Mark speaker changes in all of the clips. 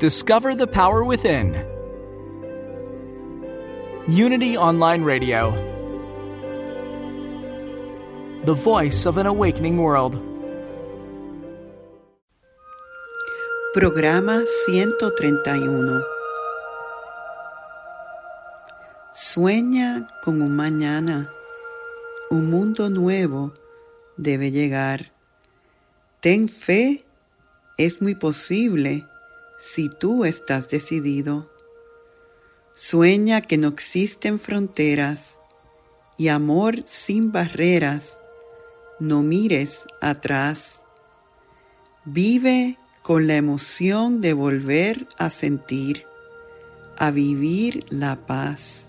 Speaker 1: Discover the power within. Unity Online Radio. The voice of an awakening world.
Speaker 2: Programa 131. Sueña con un mañana. Un mundo nuevo debe llegar. Ten fe, es muy posible si tú estás decidido. Sueña que no existen fronteras y amor sin barreras. No mires atrás. Vive con la emoción de volver a sentir, a vivir la paz.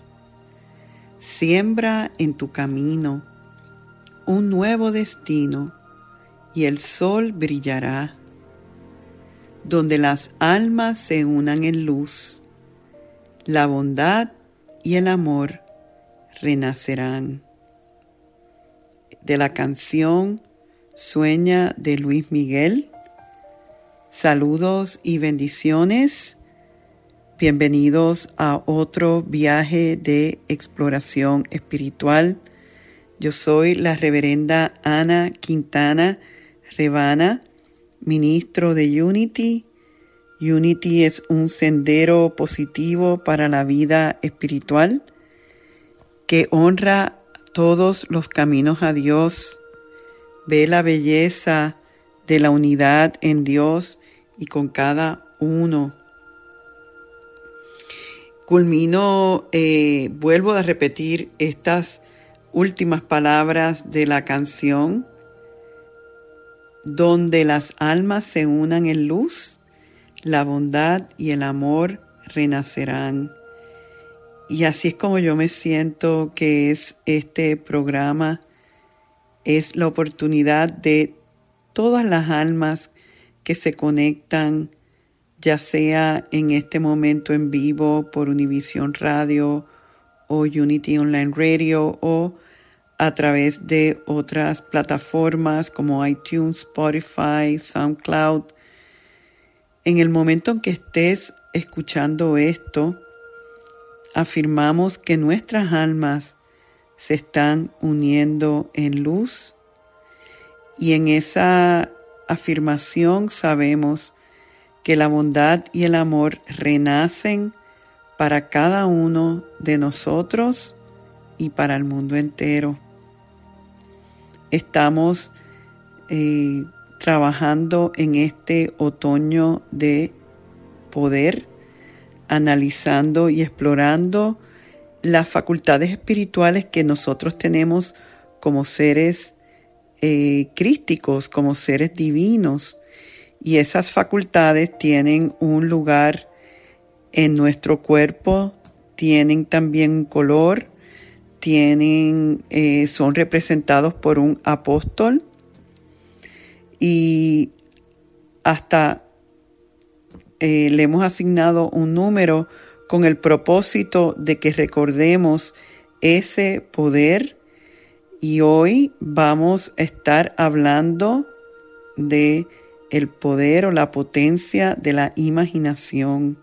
Speaker 2: Siembra en tu camino un nuevo destino y el sol brillará donde las almas se unan en luz, la bondad y el amor renacerán. De la canción Sueña de Luis Miguel. Saludos y bendiciones. Bienvenidos a otro viaje de exploración espiritual. Yo soy la reverenda Ana Quintana Rebana ministro de Unity. Unity es un sendero positivo para la vida espiritual que honra todos los caminos a Dios, ve la belleza de la unidad en Dios y con cada uno. Culmino, eh, vuelvo a repetir estas últimas palabras de la canción donde las almas se unan en luz, la bondad y el amor renacerán. Y así es como yo me siento que es este programa, es la oportunidad de todas las almas que se conectan, ya sea en este momento en vivo por Univision Radio o Unity Online Radio o a través de otras plataformas como iTunes, Spotify, SoundCloud. En el momento en que estés escuchando esto, afirmamos que nuestras almas se están uniendo en luz y en esa afirmación sabemos que la bondad y el amor renacen para cada uno de nosotros y para el mundo entero. Estamos eh, trabajando en este otoño de poder, analizando y explorando las facultades espirituales que nosotros tenemos como seres eh, crísticos, como seres divinos. Y esas facultades tienen un lugar en nuestro cuerpo, tienen también un color, tienen, eh, son representados por un apóstol y hasta eh, le hemos asignado un número con el propósito de que recordemos ese poder y hoy vamos a estar hablando de el poder o la potencia de la imaginación.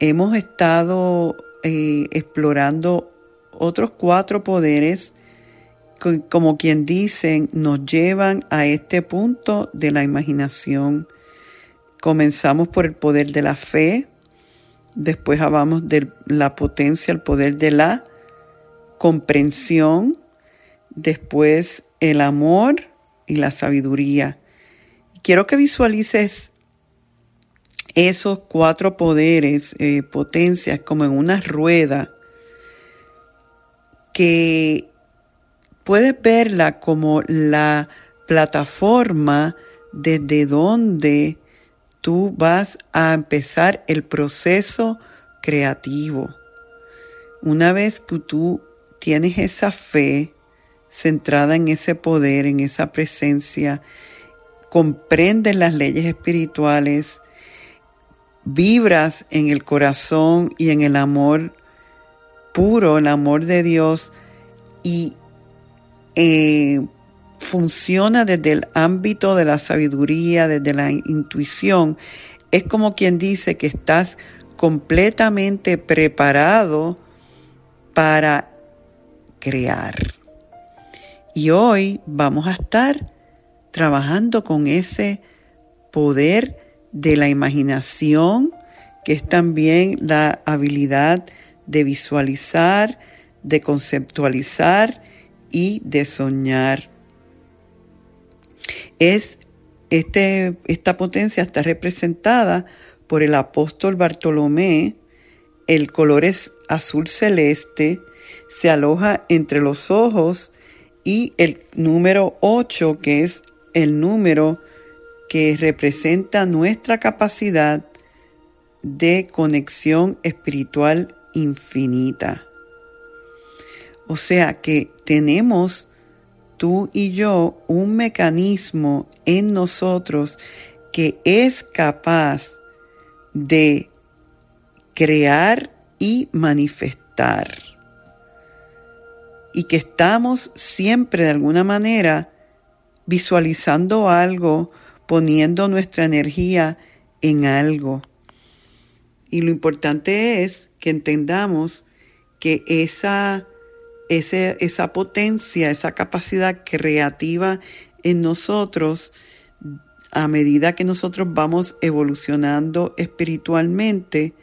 Speaker 2: Hemos estado eh, explorando otros cuatro poderes, como quien dicen, nos llevan a este punto de la imaginación. Comenzamos por el poder de la fe, después hablamos de la potencia, el poder de la comprensión, después el amor y la sabiduría. Quiero que visualices esos cuatro poderes, eh, potencias, como en una rueda que puedes verla como la plataforma desde dónde tú vas a empezar el proceso creativo. Una vez que tú tienes esa fe centrada en ese poder, en esa presencia, comprendes las leyes espirituales, vibras en el corazón y en el amor puro, el amor de Dios, y eh, funciona desde el ámbito de la sabiduría, desde la intuición, es como quien dice que estás completamente preparado para crear. Y hoy vamos a estar trabajando con ese poder de la imaginación, que es también la habilidad de visualizar, de conceptualizar y de soñar. Es este, esta potencia está representada por el apóstol Bartolomé, el color es azul celeste, se aloja entre los ojos y el número 8, que es el número que representa nuestra capacidad de conexión espiritual infinita. O sea que tenemos tú y yo un mecanismo en nosotros que es capaz de crear y manifestar. Y que estamos siempre de alguna manera visualizando algo, poniendo nuestra energía en algo. Y lo importante es que entendamos que esa, esa potencia, esa capacidad creativa en nosotros, a medida que nosotros vamos evolucionando espiritualmente,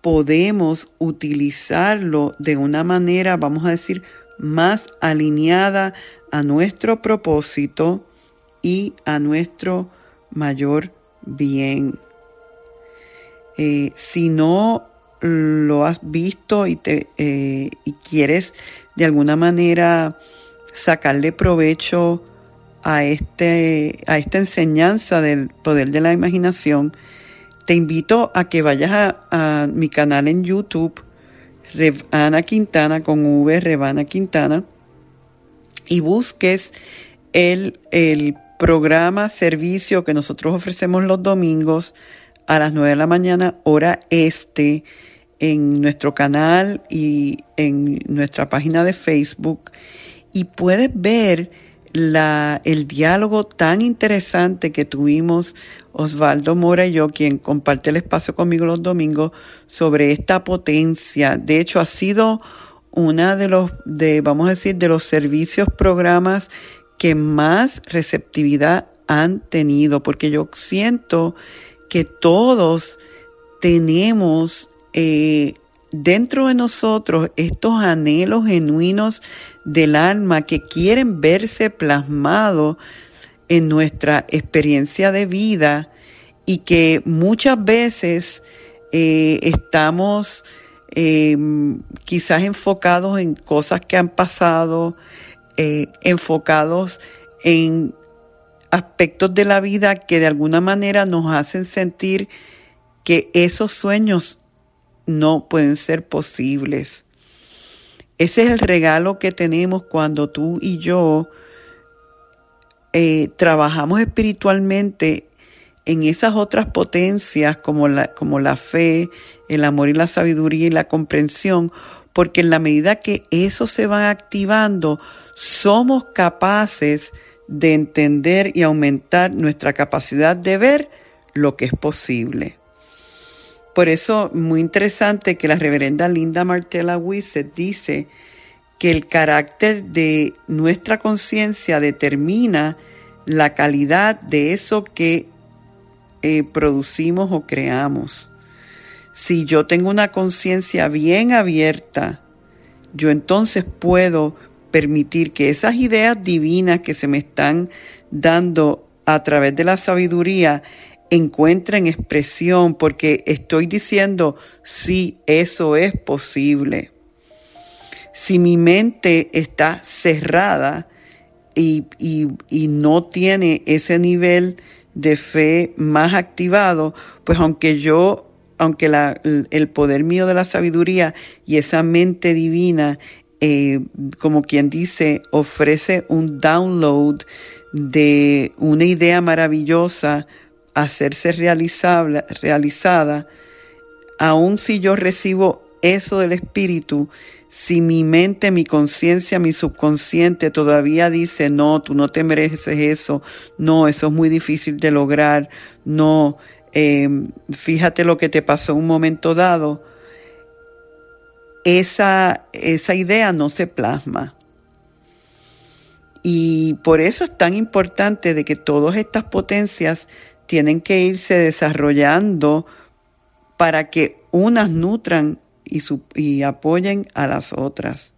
Speaker 2: podemos utilizarlo de una manera, vamos a decir, más alineada a nuestro propósito y a nuestro mayor bien. Eh, si no lo has visto y, te, eh, y quieres de alguna manera sacarle provecho a, este, a esta enseñanza del poder de la imaginación, te invito a que vayas a, mi canal en YouTube, Revana Quintana con V, Revana Quintana, y busques el, el programa, servicio que nosotros ofrecemos los domingos a las 9 de la mañana, hora este, en nuestro canal y en nuestra página de Facebook. Y puedes ver la, el diálogo tan interesante que tuvimos Osvaldo Mora y yo, quien comparte el espacio conmigo los domingos, sobre esta potencia. De hecho, ha sido una de los, de, vamos a decir, de los servicios, programas que más receptividad han tenido, porque yo siento que todos tenemos eh, dentro de nosotros estos anhelos genuinos del alma que quieren verse plasmados en nuestra experiencia de vida y que muchas veces eh, estamos eh, quizás enfocados en cosas que han pasado, enfocados en aspectos de la vida que de alguna manera nos hacen sentir que esos sueños no pueden ser posibles. Ese es el regalo que tenemos cuando tú y yo eh, trabajamos espiritualmente en esas otras potencias como la, como la fe, el amor y la sabiduría y la comprensión, porque en la medida que eso se va activando, somos capaces de entender y aumentar nuestra capacidad de ver lo que es posible. Por eso, muy interesante que la reverenda Linda Martella Wisset dice que el carácter de nuestra conciencia determina la calidad de eso que eh, producimos o creamos. Si yo tengo una conciencia bien abierta, yo entonces puedo permitir que esas ideas divinas que se me están dando a través de la sabiduría encuentren expresión porque estoy diciendo, sí, eso es posible. Si mi mente está cerrada, y, y no tiene ese nivel de fe más activado, pues aunque yo aunque el poder mío de la sabiduría y esa mente divina, eh, como quien dice, ofrece un download de una idea maravillosa hacerse realizable, realizada, aun si yo recibo eso del Espíritu, si mi mente, mi conciencia, mi subconsciente todavía dice, no, tú no te mereces eso, no, eso es muy difícil de lograr, no, Em, fíjate lo que te pasó en un momento dado, esa, esa idea no se plasma. Y por eso es tan importante de que todas estas potencias tienen que irse desarrollando para que unas nutran y, y, apoyen a las otras.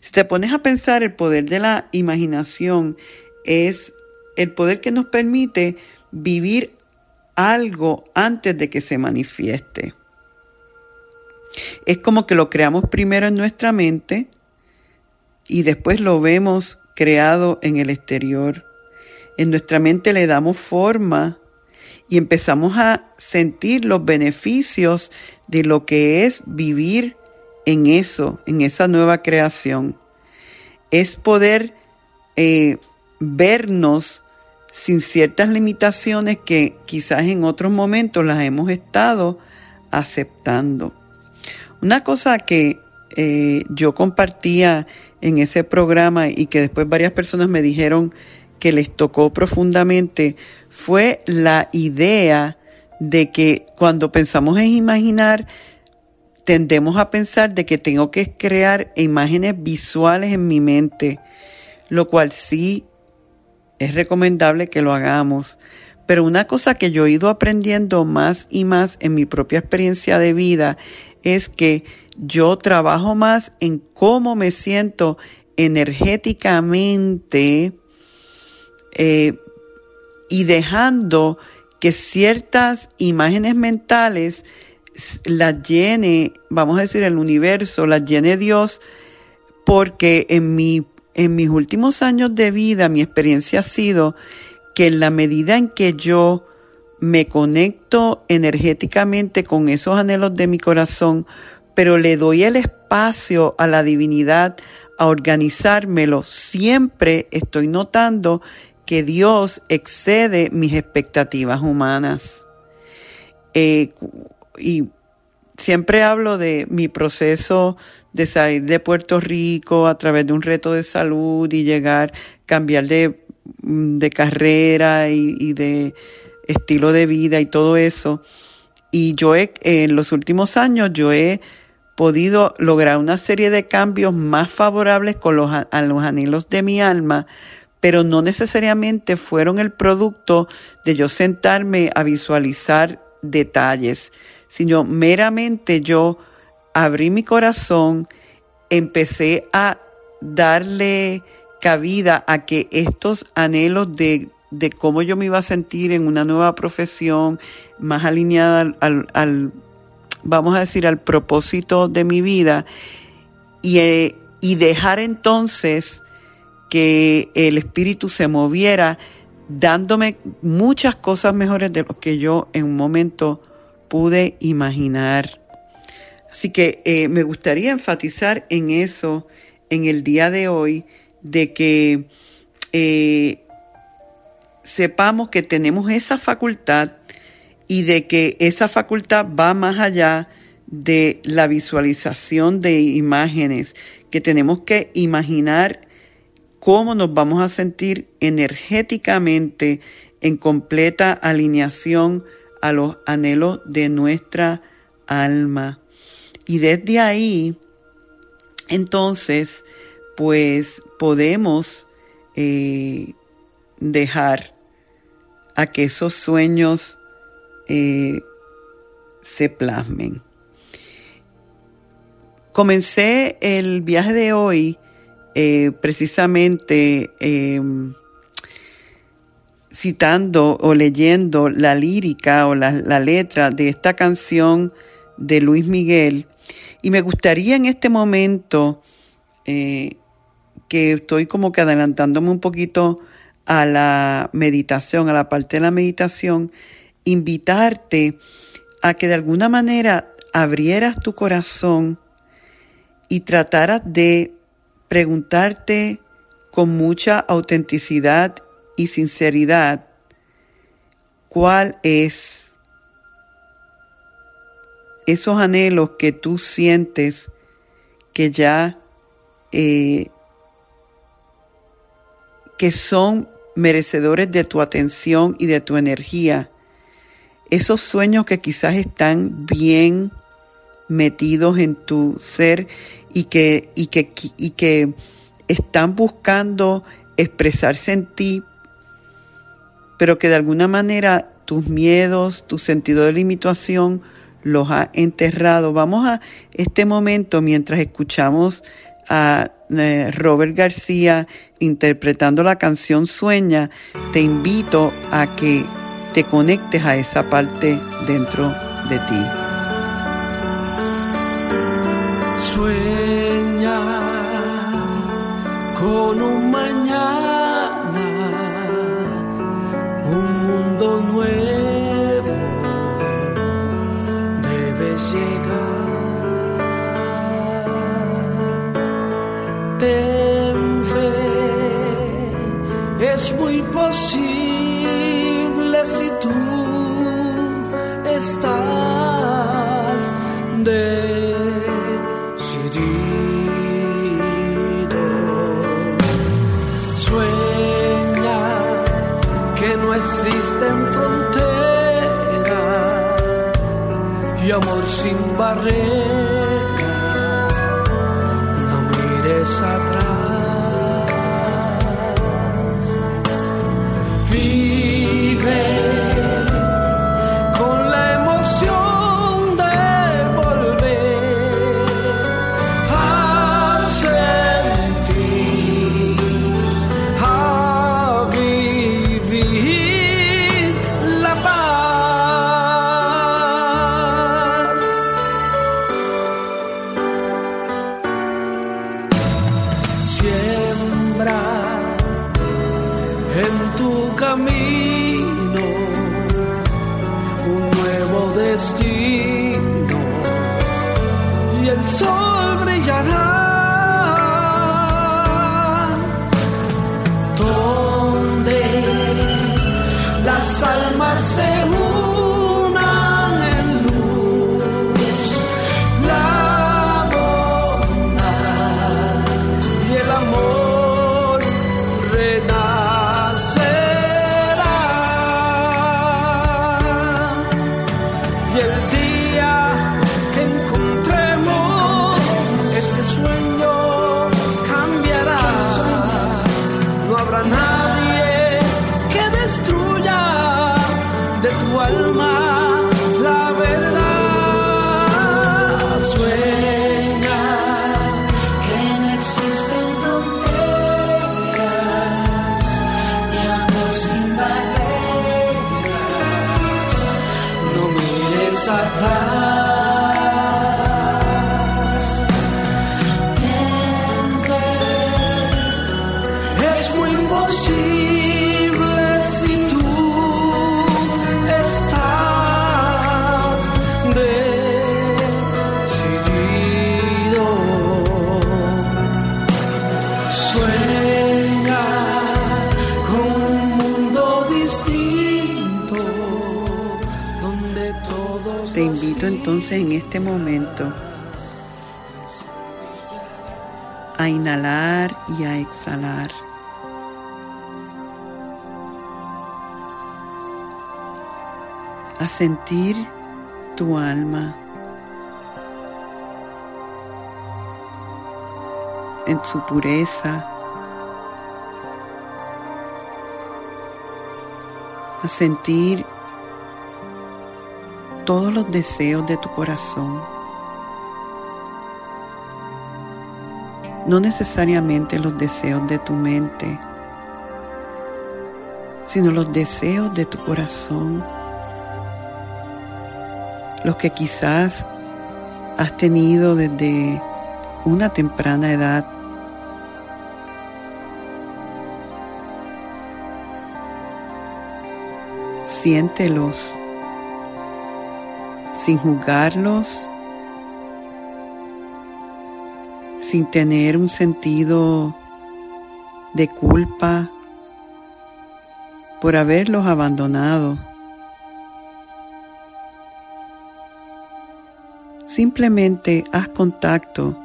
Speaker 2: Si te pones a pensar, el poder de la imaginación es el poder que nos permite vivir algo antes de que se manifieste. Es como que lo creamos primero en nuestra mente y después lo vemos creado en el exterior. En nuestra mente le damos forma y empezamos a sentir los beneficios de lo que es vivir en eso, en esa nueva creación. Es poder eh, vernos sin ciertas limitaciones que quizás en otros momentos las hemos estado aceptando. Una cosa que eh, yo compartía en ese programa y que después varias personas me dijeron que les tocó profundamente fue la idea de que cuando pensamos en imaginar, tendemos a pensar de que tengo que crear imágenes visuales en mi mente, lo cual sí es recomendable que lo hagamos. Pero una cosa que yo he ido aprendiendo más y más en mi propia experiencia de vida es que yo trabajo más en cómo me siento energéticamente eh, y dejando que ciertas imágenes mentales las llene, vamos a decir, el universo, las llene Dios, porque en mi en mis últimos años de vida mi experiencia ha sido que en la medida en que yo me conecto energéticamente con esos anhelos de mi corazón, pero le doy el espacio a la divinidad a organizármelo, siempre estoy notando que Dios excede mis expectativas humanas. Eh, y siempre hablo de mi proceso de salir de Puerto Rico a través de un reto de salud y llegar, cambiar de, mm, de carrera y, de estilo de vida y todo eso. Y yo he, en los últimos años yo he podido lograr una serie de cambios más favorables con los, a los anhelos de mi alma, pero no necesariamente fueron el producto de yo sentarme a visualizar detalles, sino meramente yo abrí mi corazón, empecé a darle cabida a que estos anhelos de, cómo yo me iba a sentir en una nueva profesión, más alineada al, vamos a decir, al propósito de mi vida, y, eh, y dejar entonces que el espíritu se moviera, dándome muchas cosas mejores de lo que yo en un momento pude imaginar. Así que eh, me gustaría enfatizar en eso en el día de hoy, de que eh, sepamos que tenemos esa facultad y de que esa facultad va más allá de la visualización de imágenes, que tenemos que imaginar cómo nos vamos a sentir energéticamente en completa alineación a los anhelos de nuestra alma. Y desde ahí, entonces, pues podemos eh, dejar a que esos sueños eh, se plasmen. Comencé el viaje de hoy eh, precisamente em, citando o leyendo la lírica o la, la, letra de esta canción de Luis Miguel y me gustaría en este momento eh, que estoy como que adelantándome un poquito a la meditación, a la parte de la meditación, invitarte a que de alguna manera abrieras tu corazón y trataras de preguntarte con mucha autenticidad y sinceridad cuál es esos anhelos que tú sientes que ya eh, que son merecedores de tu atención y de tu energía. Esos sueños que quizás están bien metidos en tu ser y que, y que, y que están buscando expresarse en ti, pero que de alguna manera tus miedos, tu sentido de limitación los ha enterrado. Vamos a este momento mientras escuchamos a eh, Robert García interpretando la canción Sueña, te invito a que te conectes a esa parte dentro de ti.
Speaker 3: Sueña con un es muy posible si tú estás decidido. Sueña que no existen fronteras y amor sin barreras
Speaker 2: entonces en este momento a inhalar y a exhalar. A sentir tu alma en su pureza. A sentir todos los deseos de tu corazón. No necesariamente los deseos de tu mente, sino los deseos de tu corazón los que quizás has tenido desde una temprana edad. Siéntelos sin juzgarlos, sin tener un sentido de culpa por haberlos abandonado. Simplemente haz contacto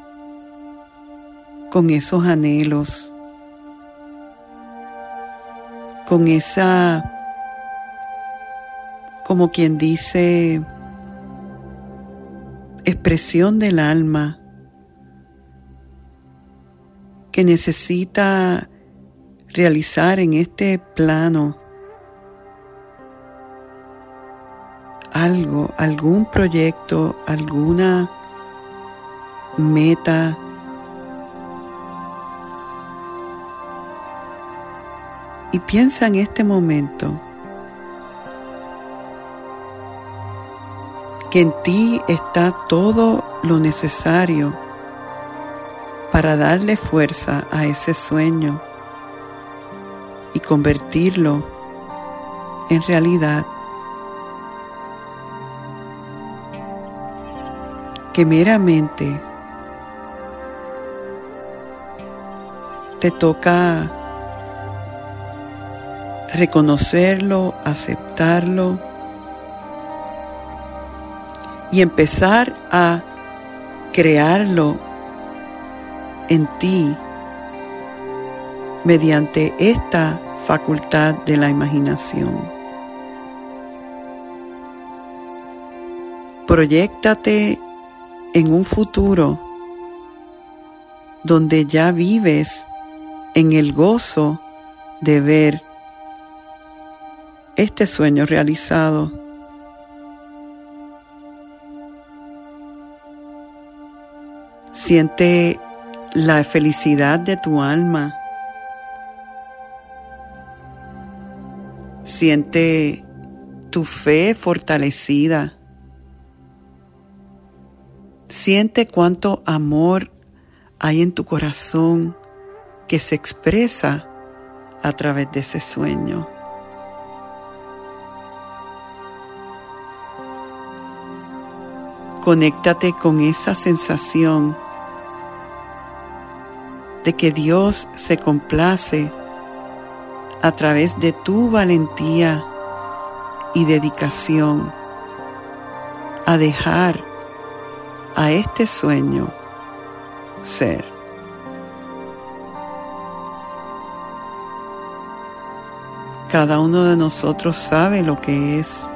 Speaker 2: con esos anhelos, con esa, como quien dice, expresión del alma que necesita realizar en este plano algo, algún proyecto, alguna meta. Y piensa en este momento que en ti está todo lo necesario para darle fuerza a ese sueño y convertirlo en realidad. Que meramente te toca reconocerlo, aceptarlo y empezar a crearlo en ti mediante esta facultad de la imaginación. Proyéctate en un futuro donde ya vives en el gozo de ver este sueño realizado. Siente la felicidad de tu alma. Siente tu fe fortalecida. Siente cuánto amor hay en tu corazón que se expresa a través de ese sueño. Conéctate con esa sensación de que Dios se complace a través de tu valentía y dedicación a dejar a este sueño ser. Cada uno de nosotros sabe lo que es.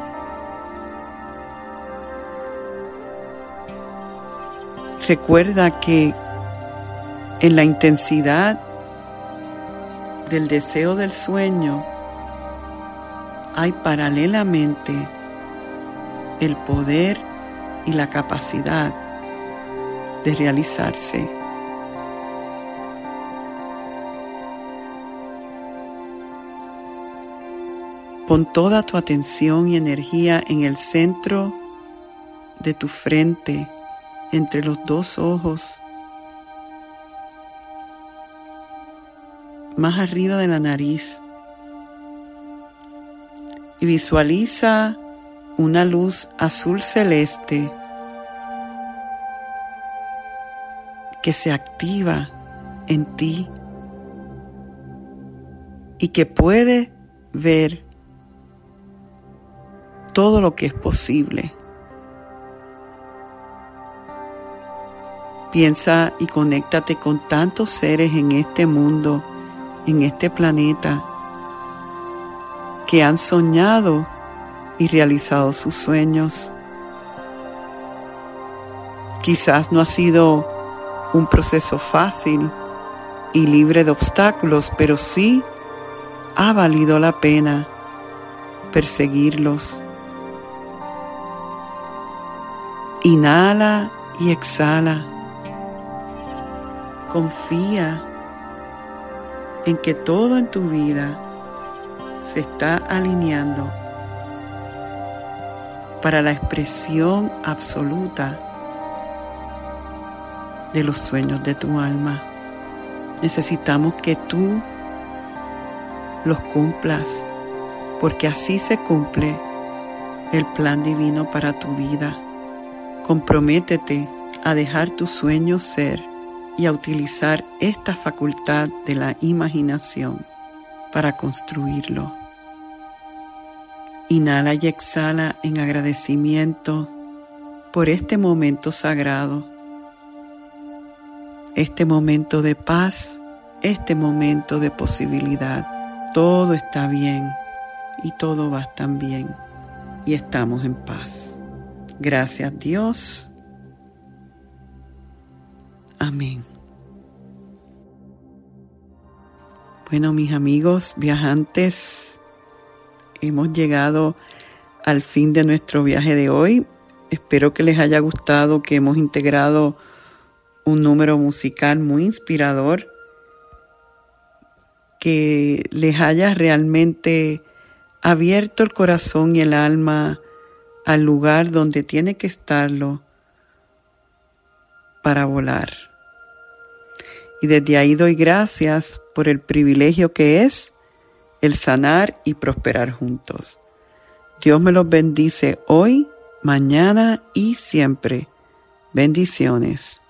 Speaker 2: Recuerda que en la intensidad del deseo del sueño hay paralelamente el poder y la capacidad de realizarse. Pon toda tu atención y energía en el centro de tu frente, entre los dos ojos. Más arriba de la nariz. Y visualiza una luz azul celeste que se activa en ti y que puede ver todo lo que es posible. Piensa y conéctate con tantos seres en este mundo en este planeta que han soñado y realizado sus sueños. Quizás no ha sido un proceso fácil y libre de obstáculos, pero sí ha valido la pena perseguirlos. Inhala y exhala. Confía en que todo en tu vida se está alineando para la expresión absoluta de los sueños de tu alma. Necesitamos que tú los cumplas porque así se cumple el plan divino para tu vida. Comprométete a dejar tus sueños ser y a utilizar esta facultad de la imaginación para construirlo. Inhala y exhala en agradecimiento por este momento sagrado, este momento de paz, este momento de posibilidad. Todo está bien y todo va tan bien y estamos en paz. Gracias Dios. Amén. Bueno, mis amigos viajantes, hemos llegado al fin de nuestro viaje de hoy. Espero que les haya gustado, que hemos integrado un número musical muy inspirador, que les haya realmente abierto el corazón y el alma al lugar donde tiene que estarlo para volar. Y desde ahí doy gracias por el privilegio que es el sanar y prosperar juntos. Dios me los bendice hoy, mañana y siempre. Bendiciones.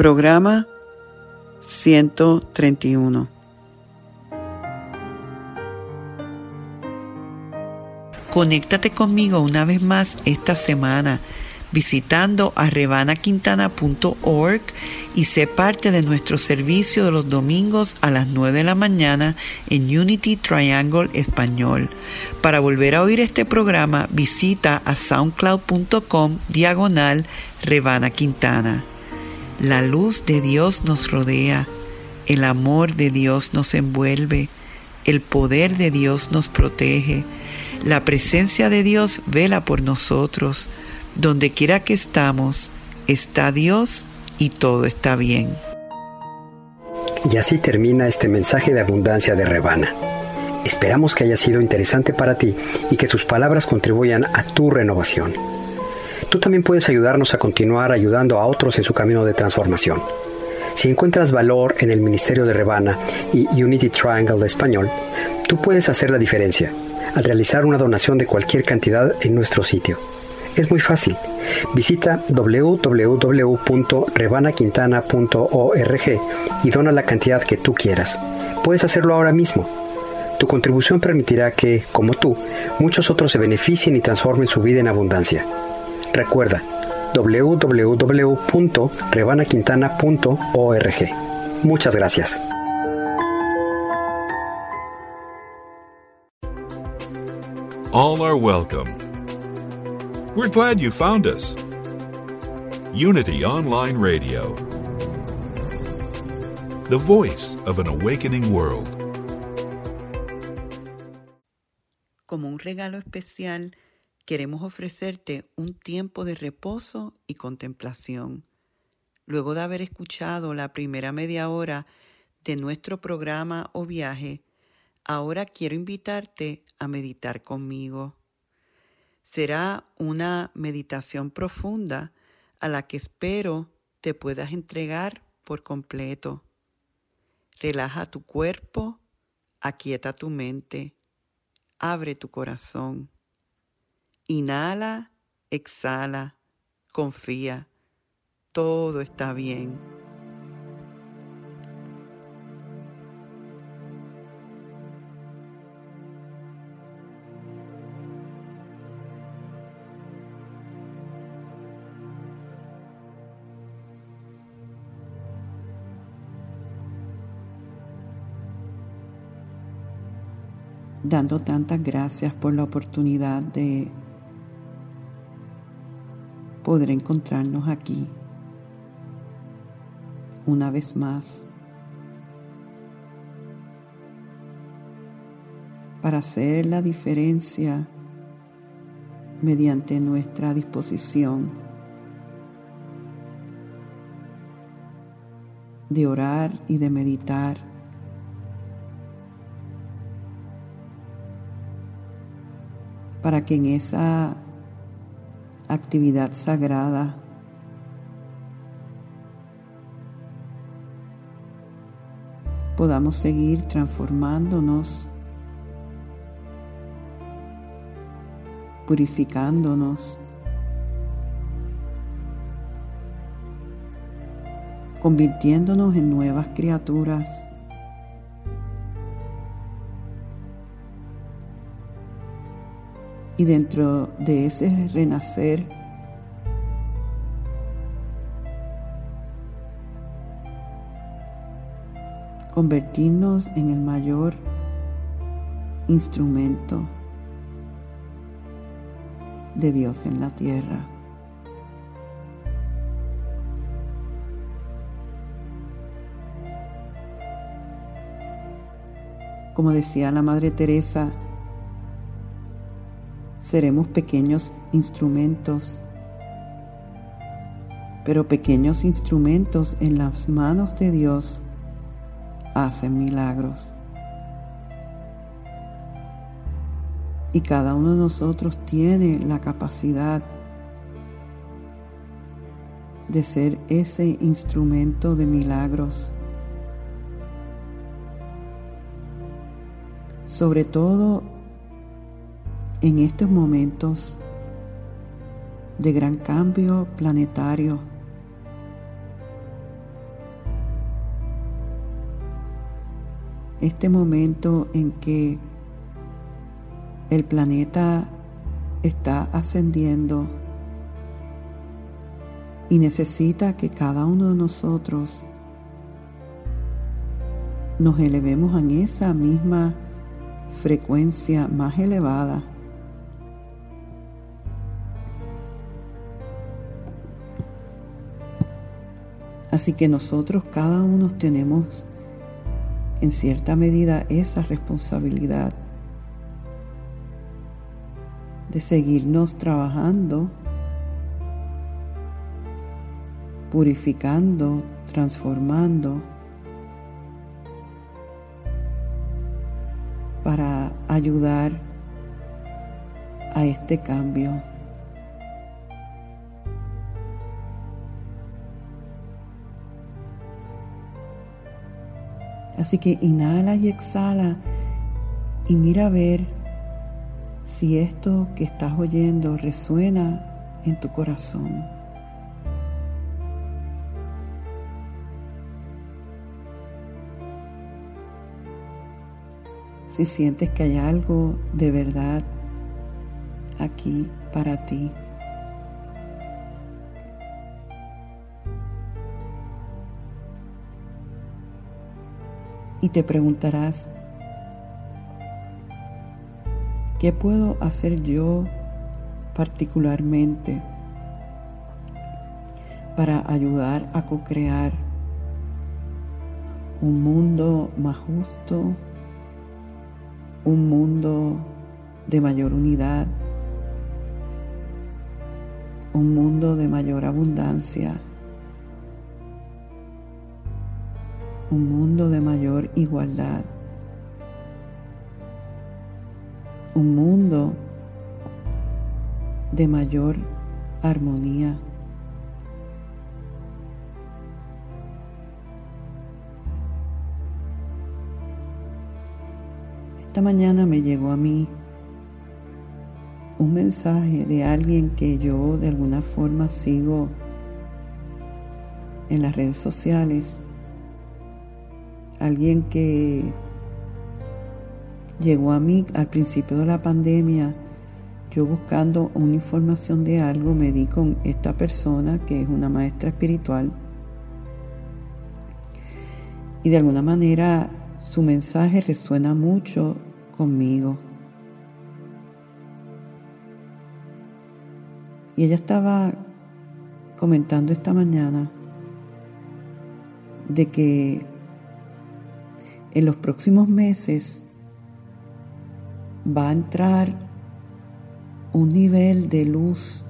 Speaker 2: Programa 131. Conéctate conmigo una vez más esta semana visitando a rebanaquintana.org y sé parte de nuestro servicio de los domingos a las 9 de la mañana en Unity Triangle Español. Para volver a oír este programa, visita a soundcloud.com diagonal Rebana Quintana. La luz de Dios nos rodea, el amor de Dios nos envuelve, el poder de Dios nos protege, la presencia de Dios vela por nosotros, donde quiera que estamos, está Dios y todo está bien.
Speaker 4: Y así termina este mensaje de abundancia de Rebana. Esperamos que haya sido interesante para ti y que sus palabras contribuyan a tu renovación. Tú también puedes ayudarnos a continuar ayudando a otros en su camino de transformación. Si encuentras valor en el Ministerio de Rebana y Unity Triangle de Español, tú puedes hacer la diferencia al realizar una donación de cualquier cantidad en nuestro sitio es muy fácil. Visita www.rebanaquintana.org y dona la cantidad que tú quieras. Puedes hacerlo ahora mismo. Tu contribución permitirá que, como tú, muchos otros se beneficien y transformen su vida en abundancia. Recuerda www.rebanaquintana.org. Muchas gracias.
Speaker 5: All are welcome. We're glad you found us. Unity Online Radio, the voice of an awakening world.
Speaker 2: Como un regalo especial, queremos ofrecerte un tiempo de reposo y contemplación. Luego de haber escuchado la primera media hora de nuestro programa o viaje, ahora quiero invitarte a meditar conmigo. Será una meditación profunda a la que espero te puedas entregar por completo. Relaja tu cuerpo, aquieta tu mente, abre tu corazón. Inhala, exhala, confía, todo está bien. dando tantas gracias por la oportunidad de poder encontrarnos aquí una vez más para hacer la diferencia mediante nuestra disposición de orar y de meditar para que en esa actividad sagrada. podamos seguir transformándonos, purificándonos, convirtiéndonos en nuevas criaturas. Y dentro de ese renacer, convertirnos en el mayor instrumento de Dios en la tierra. Como decía la Madre Teresa, seremos pequeños instrumentos, pero pequeños instrumentos en las manos de Dios hacen milagros. Y cada uno de nosotros tiene la capacidad de ser ese instrumento de milagros. Sobre todo en estos momentos de gran cambio planetario. Este momento en que el planeta está ascendiendo y necesita que cada uno de nosotros nos elevemos en esa misma frecuencia más elevada. Así que nosotros cada uno tenemos en cierta medida esa responsabilidad de seguirnos trabajando, purificando, transformando, para ayudar a este cambio. Así que inhala y exhala y mira a ver si esto que estás oyendo resuena en tu corazón. Si sientes que hay algo de verdad aquí para ti. Y te preguntarás, ¿Qué puedo hacer yo particularmente para ayudar a co-crear un mundo más justo, un mundo de mayor unidad, un mundo de mayor abundancia, un mundo de mayor igualdad? un mundo de mayor armonía. Esta mañana me llegó a mí un mensaje de alguien que yo de alguna forma sigo en las redes sociales, alguien que llegó a mí al principio de la pandemia, yo buscando una información de algo, me di con esta persona que es una maestra espiritual. Y de alguna manera su mensaje resuena mucho conmigo. Y ella estaba comentando esta mañana de que en los próximos meses va a entrar un nivel de luz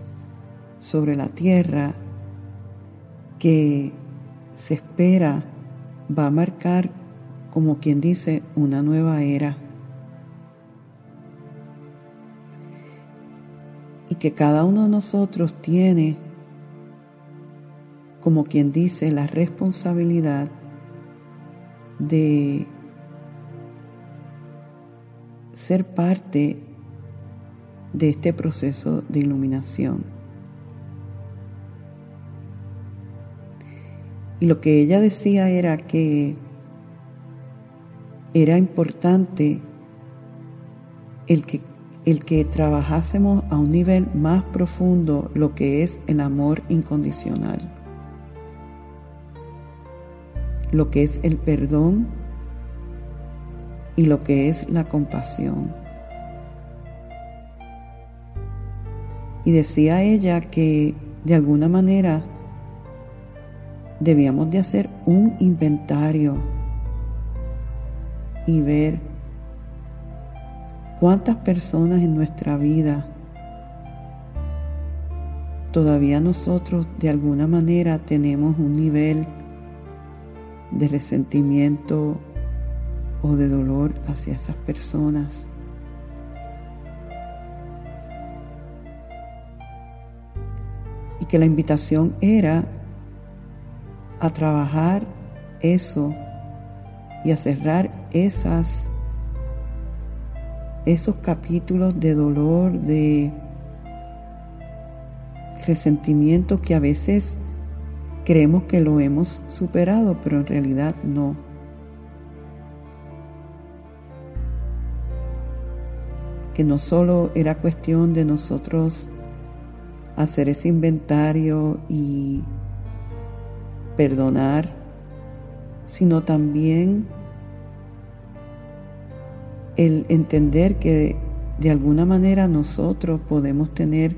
Speaker 2: sobre la tierra que se espera va a marcar, como quien dice, una nueva era. Y que cada uno de nosotros tiene, como quien dice, la responsabilidad de ser parte de este proceso de iluminación. Y lo que ella decía era que era importante el que, el que trabajásemos a un nivel más profundo lo que es el amor incondicional, lo que es el perdón y lo que es la compasión. Y decía ella que de alguna manera debíamos de hacer un inventario y ver cuántas personas en nuestra vida todavía nosotros de alguna manera tenemos un nivel de resentimiento o de dolor hacia esas personas. Y que la invitación era a trabajar eso y a cerrar esas esos capítulos de dolor, de resentimiento que a veces creemos que lo hemos superado, pero en realidad no. Que no solo era cuestión de nosotros hacer ese inventario y perdonar, sino también el entender que de alguna manera nosotros podemos tener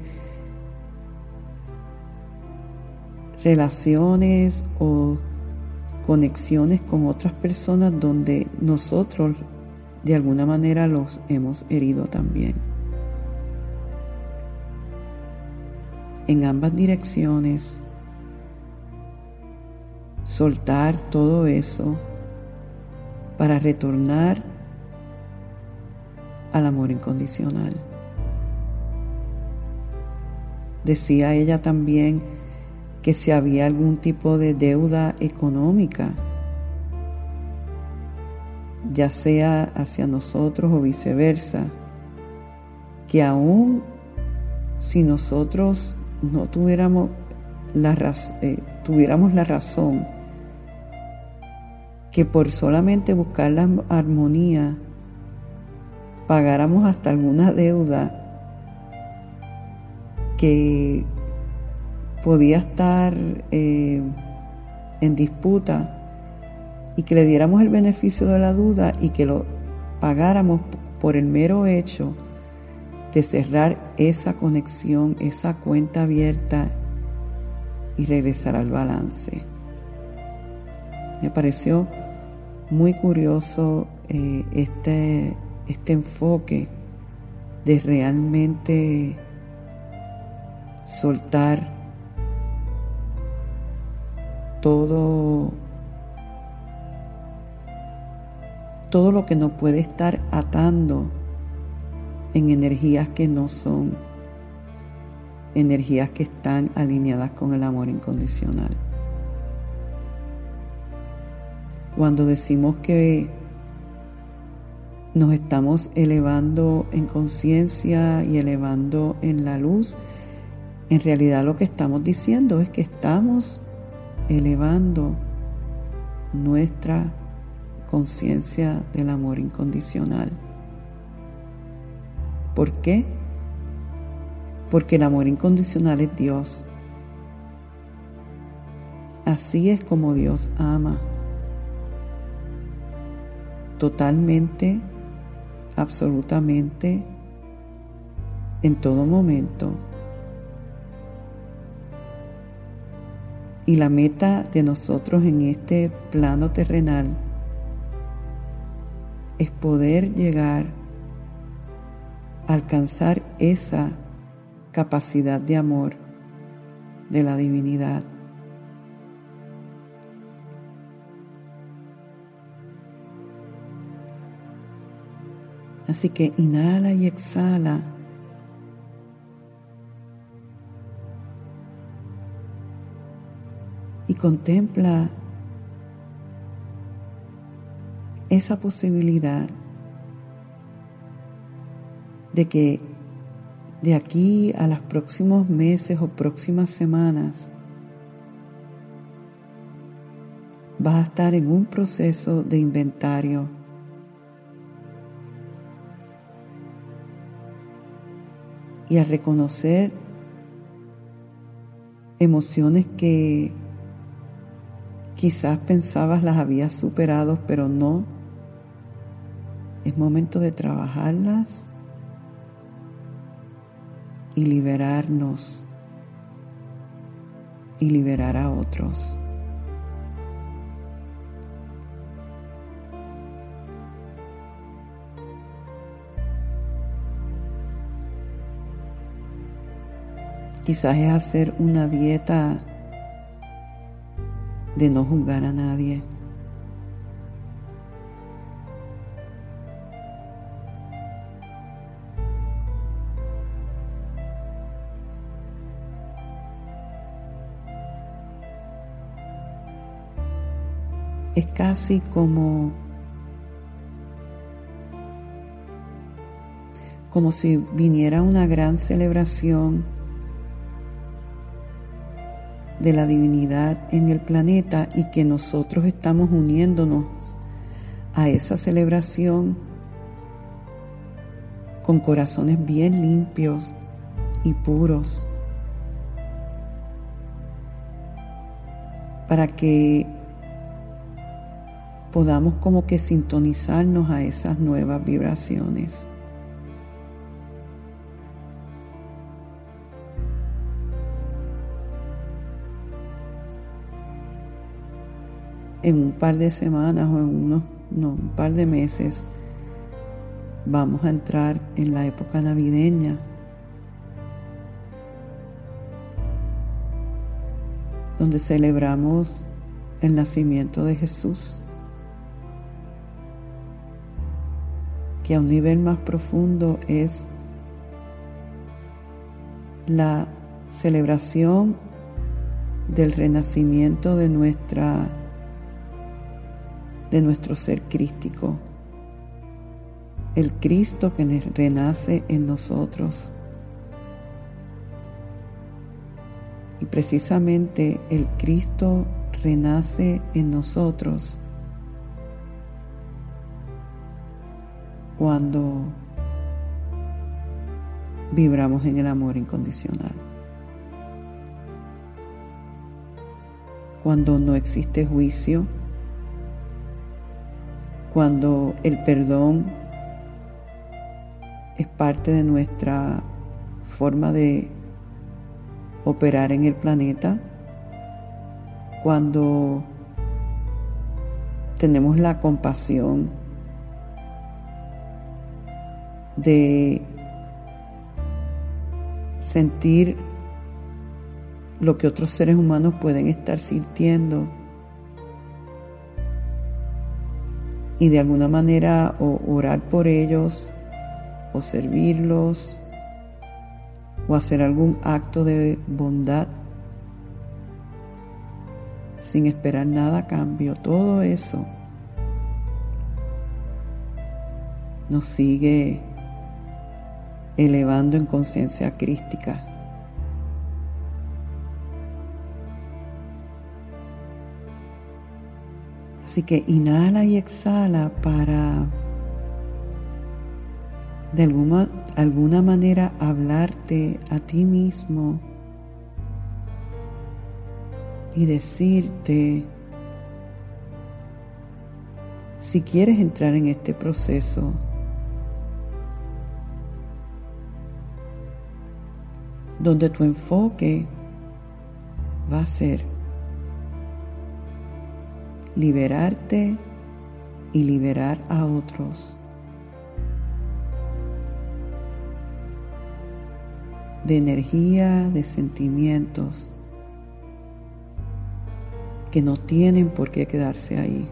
Speaker 2: relaciones o conexiones con otras personas donde nosotros de alguna manera los hemos herido también. En ambas direcciones, soltar todo eso para retornar al amor incondicional. Decía ella también que si había algún tipo de deuda económica, ya sea hacia nosotros o viceversa, que aún si nosotros no tuviéramos la, eh, tuviéramos la razón, que por solamente buscar la armonía pagáramos hasta alguna deuda que podía estar eh, en disputa y que le diéramos el beneficio de la duda y que lo pagáramos por el mero hecho de cerrar esa conexión, esa cuenta abierta y regresar al balance. Me pareció muy curioso eh, este este enfoque de realmente soltar todo todo lo que nos puede estar atando en energías que no son energías que están alineadas con el amor incondicional. Cuando decimos que nos estamos elevando en conciencia y elevando en la luz, en realidad lo que estamos diciendo es que estamos elevando nuestra conciencia del amor incondicional. ¿Por qué? Porque el amor incondicional es Dios. Así es como Dios ama. Totalmente absolutamente en todo momento. Y la meta de nosotros en este plano terrenal es poder llegar a alcanzar esa capacidad de amor de la divinidad. Así que inhala y exhala. Y contempla esa posibilidad de que de aquí a los próximos meses o próximas semanas, vas a estar en un proceso de inventario. Y a reconocer emociones que quizás pensabas las habías superado, pero no, es momento de trabajarlas y liberarnos y liberar a otros. Quizás es hacer una dieta de no juzgar a nadie. Es casi como como si viniera una gran celebración de la divinidad en el planeta y que nosotros estamos uniéndonos a esa celebración con corazones bien limpios y puros para que podamos como que sintonizarnos a esas nuevas vibraciones. En un par de semanas o en unos, no, un par de meses vamos a entrar en la época navideña. donde celebramos el nacimiento de Jesús, que a un nivel más profundo es la celebración del renacimiento de nuestra de nuestro ser crístico, el Cristo que renace en nosotros. Y precisamente el Cristo renace en nosotros cuando vibramos en el amor incondicional. Cuando no existe juicio, cuando el perdón es parte de nuestra forma de operar en el planeta, cuando tenemos la compasión de sentir lo que otros seres humanos pueden estar sintiendo y de alguna manera o orar por ellos o servirlos o hacer algún acto de bondad sin esperar nada a cambio. Todo eso nos sigue elevando en conciencia crística. Así que inhala y exhala para de alguna, alguna manera hablarte a ti mismo y decirte si quieres entrar en este proceso donde tu enfoque va a ser liberarte y liberar a otros. de energía, de sentimientos que no tienen por qué quedarse ahí.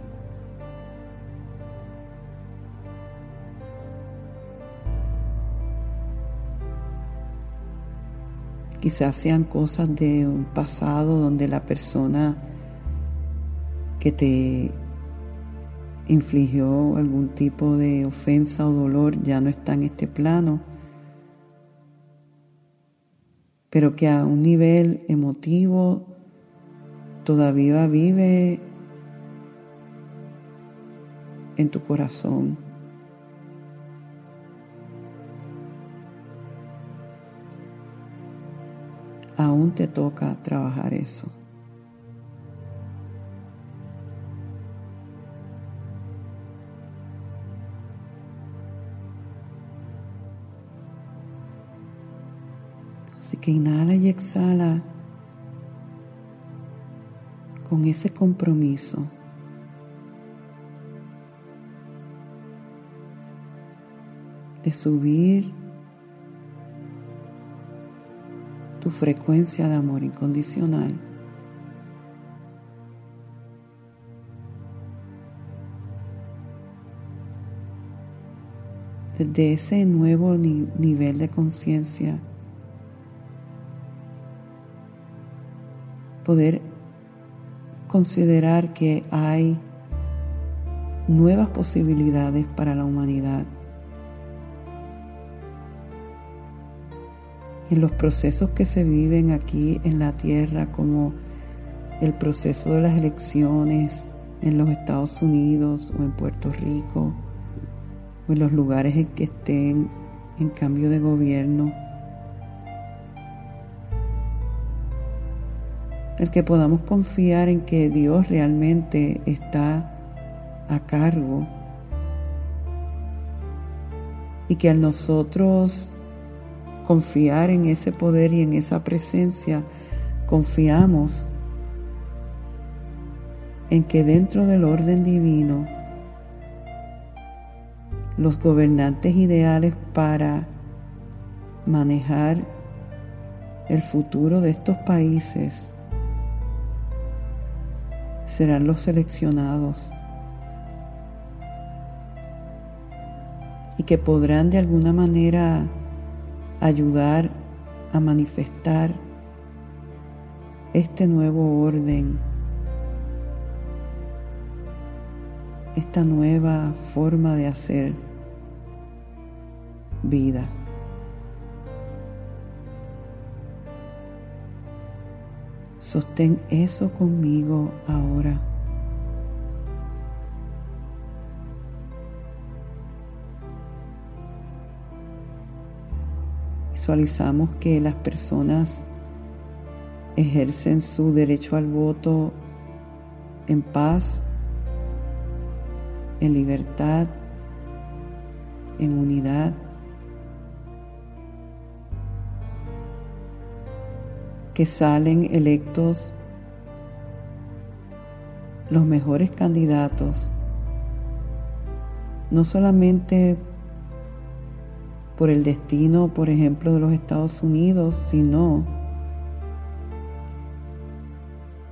Speaker 2: Quizás sean cosas de un pasado donde la persona que te infligió algún tipo de ofensa o dolor ya no está en este plano. pero que a un nivel emotivo todavía vive en tu corazón. Aún te toca trabajar eso. Así que inhala y exhala con ese compromiso. de subir tu frecuencia de amor incondicional. Desde ese nuevo nivel de conciencia, poder considerar que hay nuevas posibilidades para la humanidad. En los procesos que se viven aquí en la Tierra, como el proceso de las elecciones en los Estados Unidos o en Puerto Rico, o en los lugares en que estén en cambio de gobierno, el que podamos confiar en que Dios realmente está a cargo y que al nosotros confiar en ese poder y en esa presencia, confiamos en que dentro del orden divino, los gobernantes ideales para manejar el futuro de estos países serán los seleccionados y que podrán de alguna manera ayudar a manifestar este nuevo orden, esta nueva forma de hacer vida. Sostén eso conmigo ahora. Visualizamos que las personas ejercen su derecho al voto en paz, en libertad, en unidad. Que salen electos los mejores candidatos, no solamente por el destino, por ejemplo, de los Estados Unidos, sino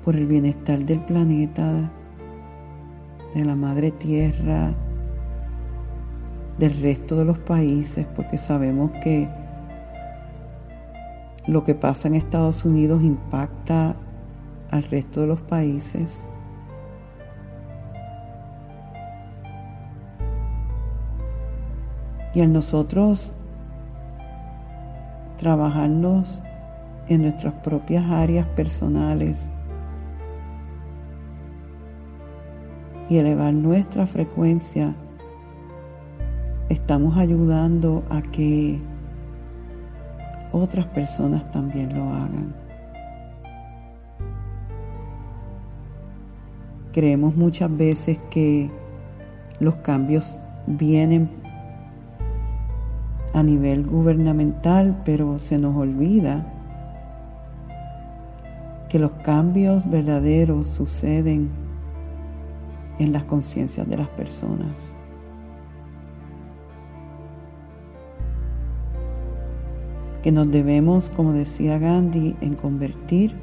Speaker 2: por el bienestar del planeta, de la madre tierra, del resto de los países, porque sabemos que lo que pasa en Estados Unidos impacta al resto de los países. Y al nosotros trabajarnos en nuestras propias áreas personales y elevar nuestra frecuencia, estamos ayudando a que otras personas también lo hagan. Creemos muchas veces que los cambios vienen a nivel gubernamental, pero se nos olvida que los cambios verdaderos suceden en las conciencias de las personas. Que nos debemos, como decía Gandhi, en convertir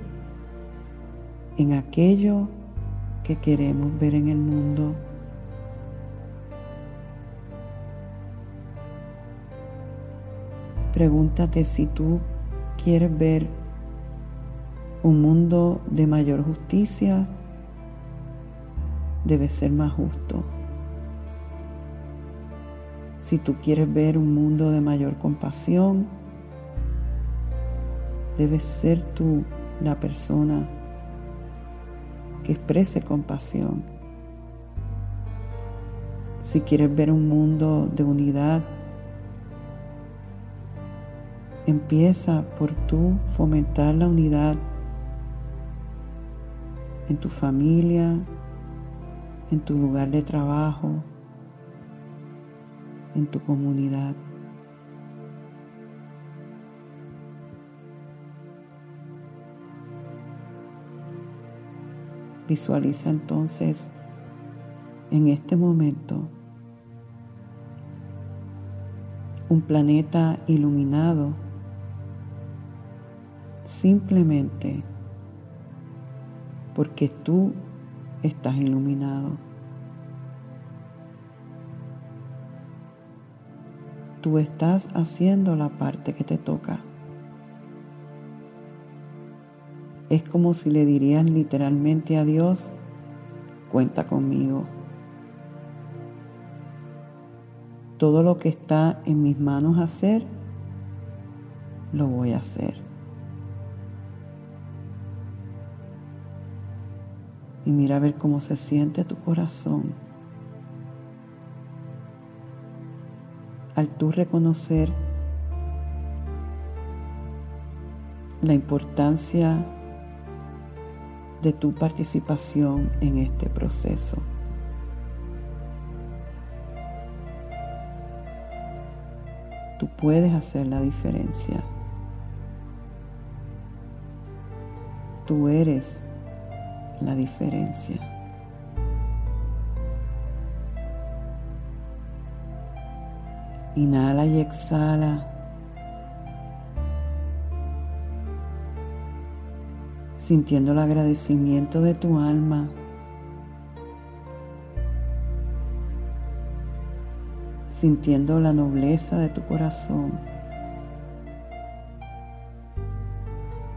Speaker 2: en aquello que queremos ver en el mundo. Pregúntate si tú quieres ver un mundo de mayor justicia, debe ser más justo. Si tú quieres ver un mundo de mayor compasión, Debes ser tú la persona que exprese compasión. Si quieres ver un mundo de unidad, empieza por tú fomentar la unidad en tu familia, en tu lugar de trabajo, en tu comunidad. Visualiza entonces en este momento un planeta iluminado simplemente porque tú estás iluminado. Tú estás haciendo la parte que te toca. Es como si le dirías literalmente a Dios, cuenta conmigo. Todo lo que está en mis manos hacer, lo voy a hacer. Y mira a ver cómo se siente tu corazón al tú reconocer la importancia de tu participación en este proceso. Tú puedes hacer la diferencia. Tú eres la diferencia. Inhala y exhala. Sintiendo el agradecimiento de tu alma. sintiendo la nobleza de tu corazón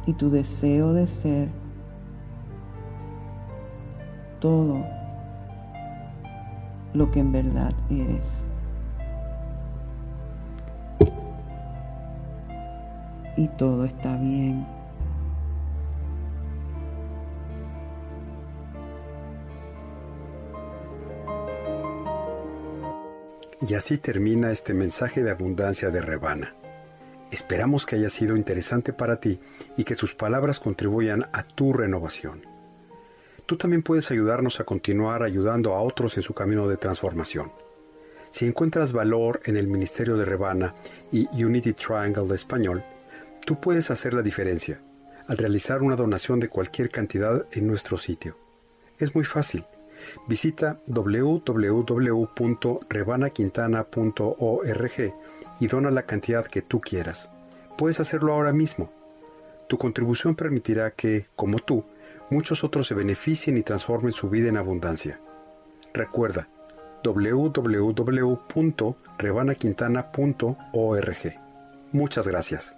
Speaker 2: y tu deseo de ser todo lo que en verdad eres. Y todo está bien.
Speaker 4: Y así termina este mensaje de abundancia de Rebana. Esperamos que haya sido interesante para ti y que sus palabras contribuyan a tu renovación. Tú también puedes ayudarnos a continuar ayudando a otros en su camino de transformación. Si encuentras valor en el Ministerio de Rebana y Unity Triangle de Español, tú puedes hacer la diferencia al realizar una donación de cualquier cantidad en nuestro sitio. Es muy fácil Visita www.rebanaquintana.org y dona la cantidad que tú quieras. Puedes hacerlo ahora mismo. Tu contribución permitirá que, como tú, muchos otros se beneficien y transformen su vida en abundancia. Recuerda www.rebanaquintana.org. Muchas gracias.